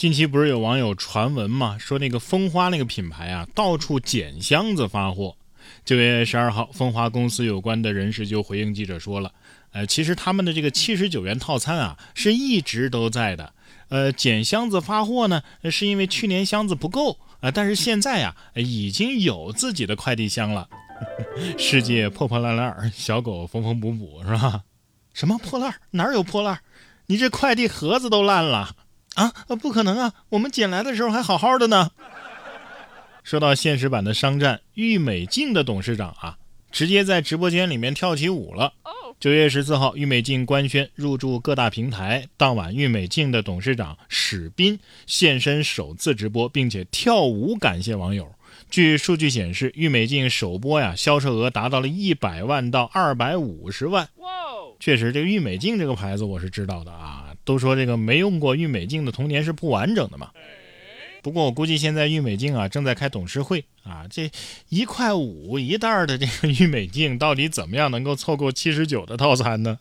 近期不是有网友传闻嘛，说那个蜂花那个品牌啊，到处捡箱子发货。九月十二号，蜂花公司有关的人士就回应记者说了，呃，其实他们的这个七十九元套餐啊，是一直都在的。呃，捡箱子发货呢，是因为去年箱子不够啊，但是现在呀，已经有自己的快递箱了。世界破破烂烂，小狗缝缝补补，是吧？什么破烂？哪有破烂？你这快递盒子都烂了。啊，不可能啊！我们捡来的时候还好好的呢。说到现实版的商战，郁美净的董事长啊，直接在直播间里面跳起舞了。九月十四号，郁美净官宣入驻各大平台。当晚，郁美净的董事长史斌现身首次直播，并且跳舞感谢网友。据数据显示，郁美净首播呀，销售额达到了一百万到二百五十万。确实，这个郁美净这个牌子我是知道的啊。都说这个没用过郁美净的童年是不完整的嘛。不过我估计现在郁美净啊正在开董事会啊，这一块五一袋的这个郁美净到底怎么样能够凑够七十九的套餐呢？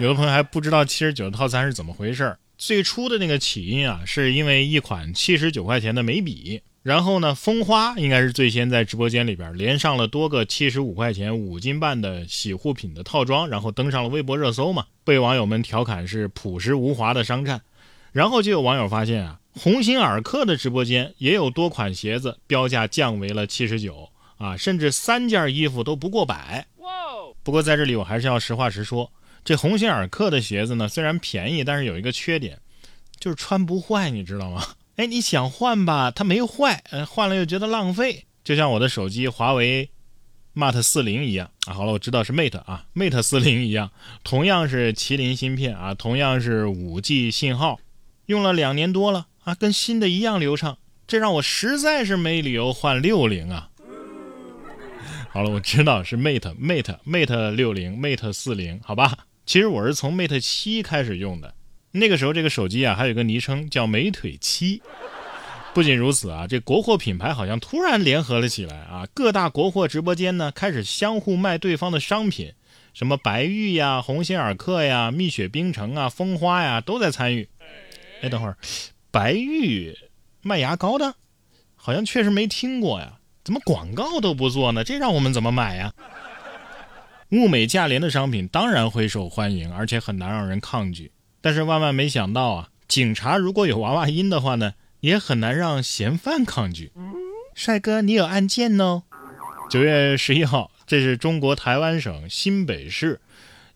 有的朋友还不知道七十九的套餐是怎么回事儿最初的那个起因啊，是因为一款七十九块钱的眉笔。然后呢，蜂花应该是最先在直播间里边连上了多个七十五块钱五斤半的洗护品的套装，然后登上了微博热搜嘛，被网友们调侃是朴实无华的商战。然后就有网友发现啊，鸿星尔克的直播间也有多款鞋子标价降为了七十九啊，甚至三件衣服都不过百。不过在这里我还是要实话实说，这鸿星尔克的鞋子呢虽然便宜，但是有一个缺点，就是穿不坏，你知道吗？哎，你想换吧，它没坏，呃，换了又觉得浪费，就像我的手机华为 Mate 四零一样啊。好了，我知道是 Mate 啊，Mate 四零一样，同样是麒麟芯片啊，同样是五 G 信号，用了两年多了啊，跟新的一样流畅，这让我实在是没理由换六零啊。好了，我知道是 Mate Mate Mate 六零 Mate 四零，好吧，其实我是从 Mate 七开始用的。那个时候，这个手机啊，还有个昵称叫“美腿七”。不仅如此啊，这国货品牌好像突然联合了起来啊，各大国货直播间呢开始相互卖对方的商品，什么白玉呀、鸿星尔克呀、蜜雪冰城啊、蜂花呀，都在参与。哎，等会儿，白玉卖牙膏的，好像确实没听过呀，怎么广告都不做呢？这让我们怎么买呀？物美价廉的商品当然会受欢迎，而且很难让人抗拒。但是万万没想到啊，警察如果有娃娃音的话呢，也很难让嫌犯抗拒。帅哥，你有案件哦。九月十一号，这是中国台湾省新北市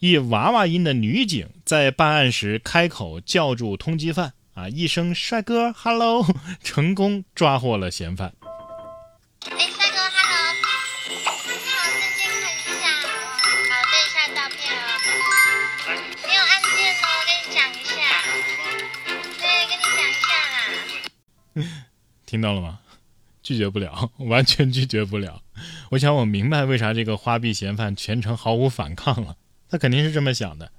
一娃娃音的女警在办案时开口叫住通缉犯啊，一声帅哥，hello，成功抓获了嫌犯。听到了吗？拒绝不了，完全拒绝不了。我想我明白为啥这个花臂嫌犯全程毫无反抗了。他肯定是这么想的。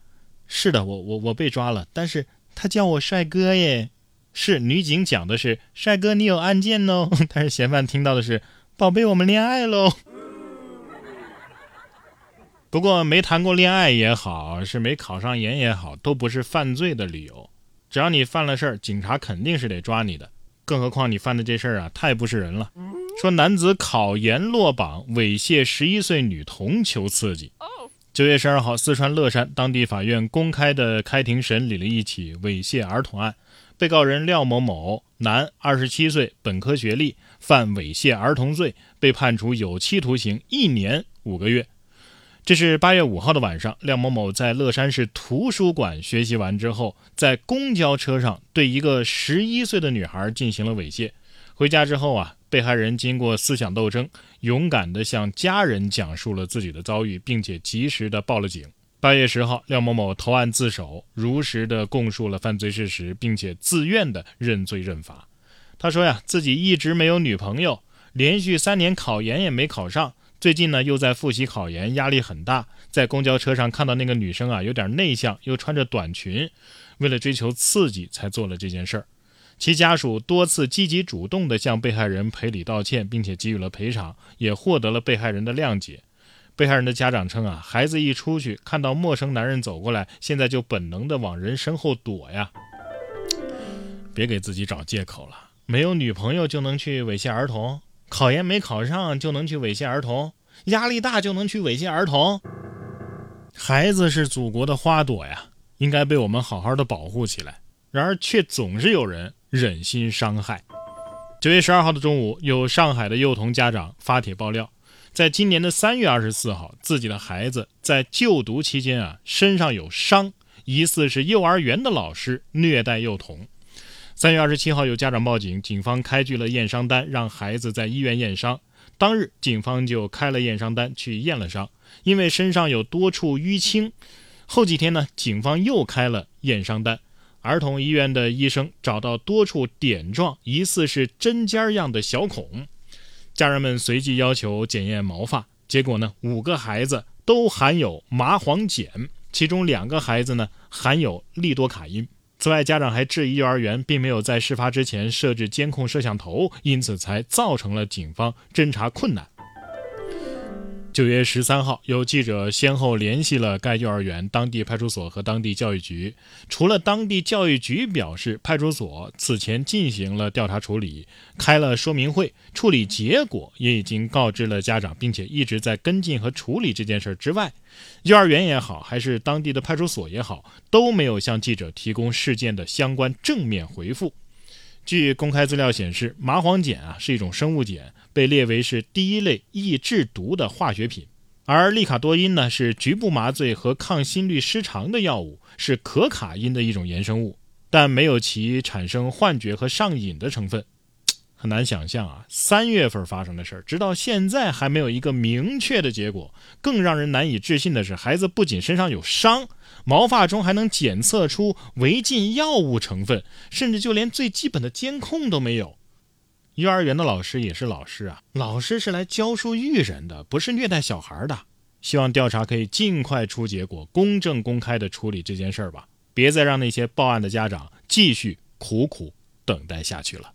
是的，我我我被抓了，但是他叫我帅哥耶。是女警讲的是帅哥，你有案件哦。但是嫌犯听到的是宝贝，我们恋爱喽。不过没谈过恋爱也好，是没考上研也好，都不是犯罪的理由。只要你犯了事儿，警察肯定是得抓你的。更何况你犯的这事儿啊，太不是人了。说男子考研落榜，猥亵十一岁女童求刺激。九月十二号，四川乐山当地法院公开的开庭审理了一起猥亵儿童案，被告人廖某某，男，二十七岁，本科学历，犯猥亵儿童罪，被判处有期徒刑一年五个月。这是八月五号的晚上，廖某某在乐山市图书馆学习完之后，在公交车上对一个十一岁的女孩进行了猥亵。回家之后啊，被害人经过思想斗争，勇敢地向家人讲述了自己的遭遇，并且及时地报了警。八月十号，廖某某投案自首，如实的供述了犯罪事实，并且自愿的认罪认罚。他说呀，自己一直没有女朋友，连续三年考研也没考上。最近呢，又在复习考研，压力很大。在公交车上看到那个女生啊，有点内向，又穿着短裙，为了追求刺激才做了这件事儿。其家属多次积极主动地向被害人赔礼道歉，并且给予了赔偿，也获得了被害人的谅解。被害人的家长称啊，孩子一出去看到陌生男人走过来，现在就本能地往人身后躲呀。别给自己找借口了。没有女朋友就能去猥亵儿童？考研没考上就能去猥亵儿童？压力大就能去猥亵儿童？孩子是祖国的花朵呀，应该被我们好好的保护起来。然而，却总是有人忍心伤害。九月十二号的中午，有上海的幼童家长发帖爆料，在今年的三月二十四号，自己的孩子在就读期间啊，身上有伤，疑似是幼儿园的老师虐待幼童。三月二十七号，有家长报警，警方开具了验伤单，让孩子在医院验伤。当日，警方就开了验伤单去验了伤，因为身上有多处淤青。后几天呢，警方又开了验伤单。儿童医院的医生找到多处点状，疑似是针尖样的小孔。家人们随即要求检验毛发，结果呢，五个孩子都含有麻黄碱，其中两个孩子呢含有利多卡因。此外，家长还质疑幼儿园并没有在事发之前设置监控摄像头，因此才造成了警方侦查困难。九月十三号，有记者先后联系了该幼儿园、当地派出所和当地教育局。除了当地教育局表示，派出所此前进行了调查处理，开了说明会，处理结果也已经告知了家长，并且一直在跟进和处理这件事之外，幼儿园也好，还是当地的派出所也好，都没有向记者提供事件的相关正面回复。据公开资料显示，麻黄碱啊是一种生物碱，被列为是第一类易制毒的化学品；而利卡多因呢是局部麻醉和抗心律失常的药物，是可卡因的一种衍生物，但没有其产生幻觉和上瘾的成分。很难想象啊，三月份发生的事儿，直到现在还没有一个明确的结果。更让人难以置信的是，孩子不仅身上有伤，毛发中还能检测出违禁药物成分，甚至就连最基本的监控都没有。幼儿园的老师也是老师啊，老师是来教书育人的，不是虐待小孩的。希望调查可以尽快出结果，公正公开的处理这件事儿吧，别再让那些报案的家长继续苦苦等待下去了。